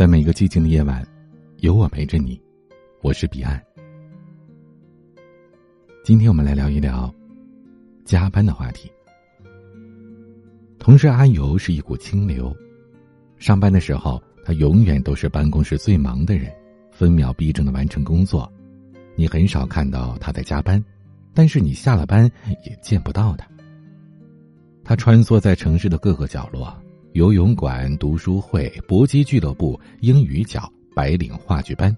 在每个寂静的夜晚，有我陪着你。我是彼岸。今天我们来聊一聊加班的话题。同事阿尤是一股清流，上班的时候他永远都是办公室最忙的人，分秒必争的完成工作。你很少看到他在加班，但是你下了班也见不到他。他穿梭在城市的各个角落。游泳馆、读书会、搏击俱乐部、英语角、白领话剧班，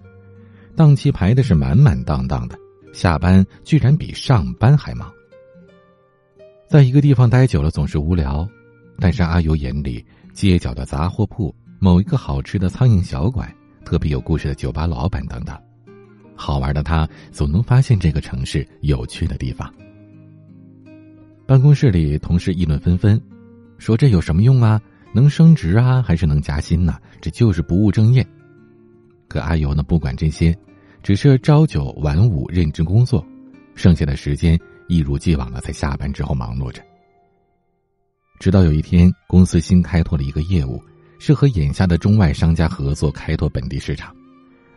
档期排的是满满当当的。下班居然比上班还忙。在一个地方待久了总是无聊，但是阿尤眼里，街角的杂货铺、某一个好吃的苍蝇小馆、特别有故事的酒吧老板等等，好玩的他总能发现这个城市有趣的地方。办公室里，同事议论纷纷，说这有什么用啊？能升职啊，还是能加薪呢？这就是不务正业。可阿尤呢，不管这些，只是朝九晚五认真工作，剩下的时间一如既往的在下班之后忙碌着。直到有一天，公司新开拓了一个业务，是和眼下的中外商家合作开拓本地市场。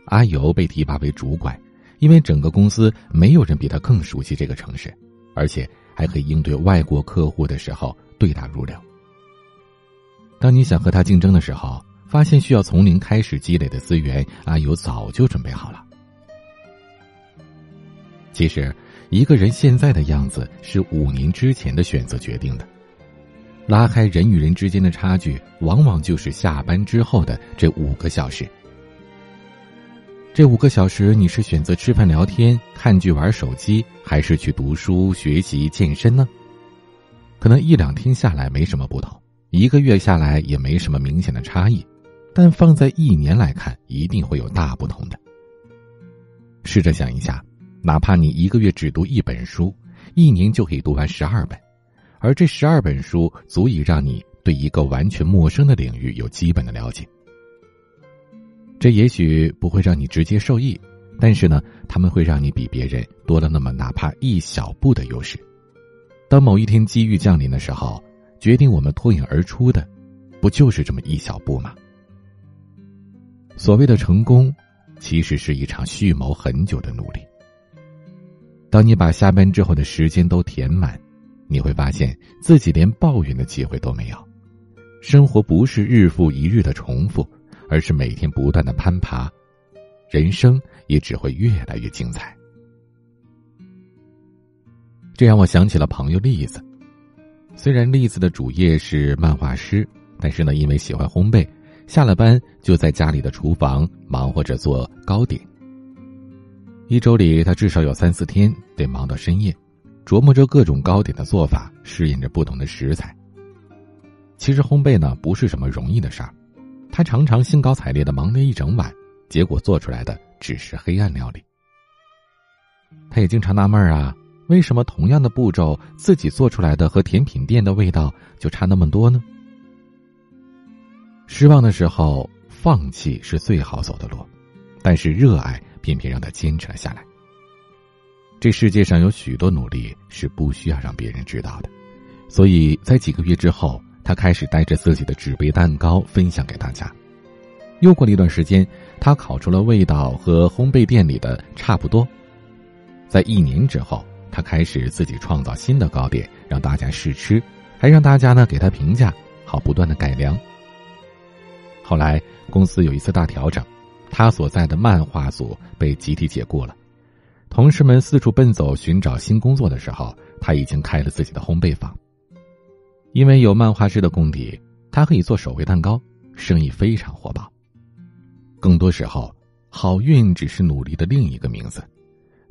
阿尤被提拔为主管，因为整个公司没有人比他更熟悉这个城市，而且还可以应对外国客户的时候对答如流。当你想和他竞争的时候，发现需要从零开始积累的资源，阿尤早就准备好了。其实，一个人现在的样子是五年之前的选择决定的。拉开人与人之间的差距，往往就是下班之后的这五个小时。这五个小时，你是选择吃饭、聊天、看剧、玩手机，还是去读书、学习、健身呢？可能一两天下来没什么不同。一个月下来也没什么明显的差异，但放在一年来看，一定会有大不同的。试着想一下，哪怕你一个月只读一本书，一年就可以读完十二本，而这十二本书足以让你对一个完全陌生的领域有基本的了解。这也许不会让你直接受益，但是呢，他们会让你比别人多了那么哪怕一小步的优势。当某一天机遇降临的时候。决定我们脱颖而出的，不就是这么一小步吗？所谓的成功，其实是一场蓄谋很久的努力。当你把下班之后的时间都填满，你会发现自己连抱怨的机会都没有。生活不是日复一日的重复，而是每天不断的攀爬，人生也只会越来越精彩。这让我想起了朋友例子。虽然栗子的主业是漫画师，但是呢，因为喜欢烘焙，下了班就在家里的厨房忙活着做糕点。一周里，他至少有三四天得忙到深夜，琢磨着各种糕点的做法，试验着不同的食材。其实烘焙呢不是什么容易的事儿，他常常兴高采烈的忙了一整晚，结果做出来的只是黑暗料理。他也经常纳闷啊。为什么同样的步骤，自己做出来的和甜品店的味道就差那么多呢？失望的时候，放弃是最好走的路，但是热爱偏偏让他坚持了下来。这世界上有许多努力是不需要让别人知道的，所以在几个月之后，他开始带着自己的纸杯蛋糕分享给大家。又过了一段时间，他烤出了味道和烘焙店里的差不多。在一年之后。他开始自己创造新的糕点，让大家试吃，还让大家呢给他评价，好不断的改良。后来公司有一次大调整，他所在的漫画组被集体解雇了，同事们四处奔走寻找新工作的时候，他已经开了自己的烘焙坊。因为有漫画师的功底，他可以做手绘蛋糕，生意非常火爆。更多时候，好运只是努力的另一个名字。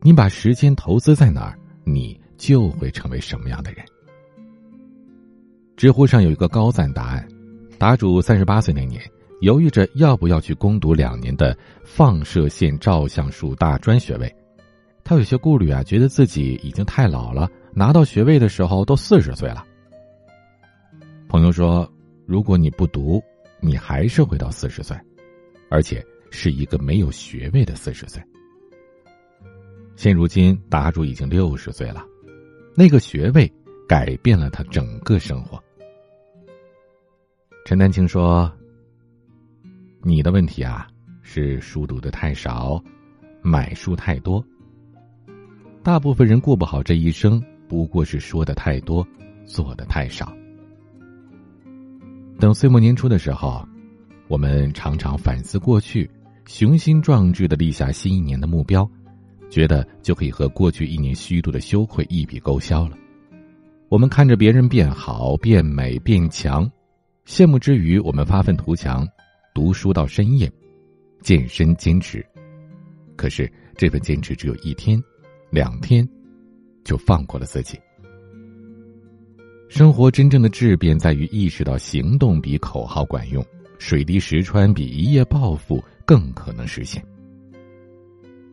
你把时间投资在哪儿？你就会成为什么样的人？知乎上有一个高赞答案：答主三十八岁那年，犹豫着要不要去攻读两年的放射线照相术大专学位。他有些顾虑啊，觉得自己已经太老了，拿到学位的时候都四十岁了。朋友说：“如果你不读，你还是会到四十岁，而且是一个没有学位的四十岁。”现如今，答主已经六十岁了，那个学位改变了他整个生活。陈丹青说：“你的问题啊，是书读的太少，买书太多。大部分人过不好这一生，不过是说的太多，做的太少。等岁末年初的时候，我们常常反思过去，雄心壮志的立下新一年的目标，觉得就可以和过去一年虚度的羞愧一笔勾销了。我们看着别人变好、变美、变强，羡慕之余，我们发愤图强，读书到深夜，健身坚持。可是这份坚持只有一天、两天，就放过了自己。生活真正的质变在于意识到行动比口号管用，水滴石穿比一夜暴富更可能实现。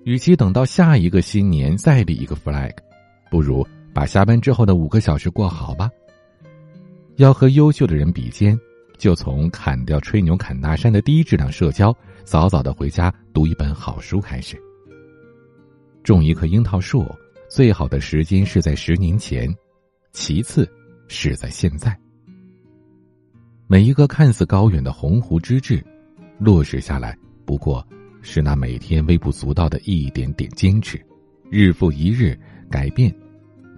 与其等到下一个新年再立一个 flag，不如把下班之后的五个小时过好吧。要和优秀的人比肩，就从砍掉吹牛侃大山的低质量社交，早早的回家读一本好书开始。种一棵樱桃树，最好的时间是在十年前，其次。是在现在，每一个看似高远的鸿鹄之志，落实下来，不过是那每天微不足道的一点点坚持，日复一日，改变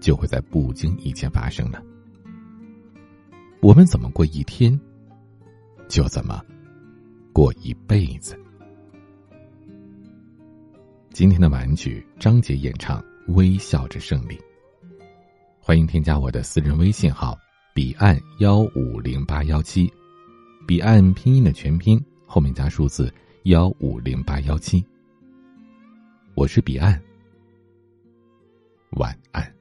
就会在不经意间发生了。我们怎么过一天，就怎么过一辈子。今天的玩具，张杰演唱《微笑着胜利》。欢迎添加我的私人微信号“彼岸幺五零八幺七”，彼岸拼音的全拼后面加数字幺五零八幺七。我是彼岸，晚安。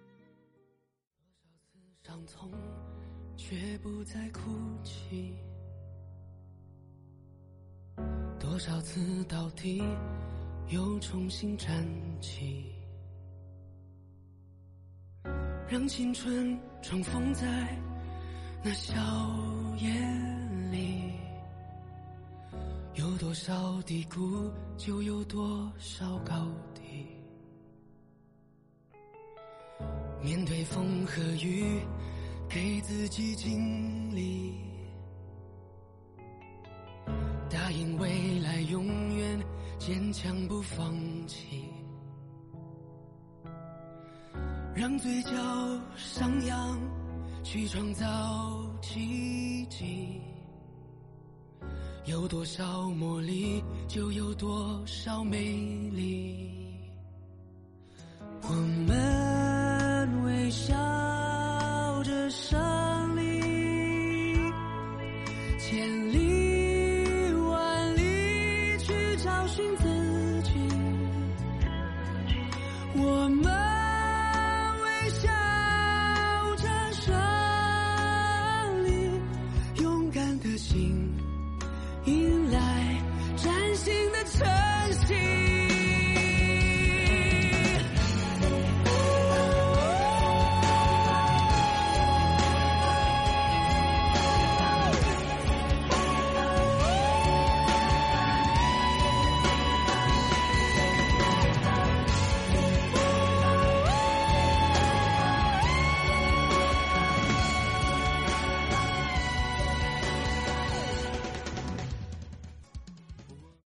多少次倒地，又重新站起。让青春重逢在那笑颜里，有多少低谷，就有多少高低。面对风和雨，给自己经历，答应未来永远坚强不放弃。让嘴角上扬，去创造奇迹。有多少魔力，就有多少美丽。我们。You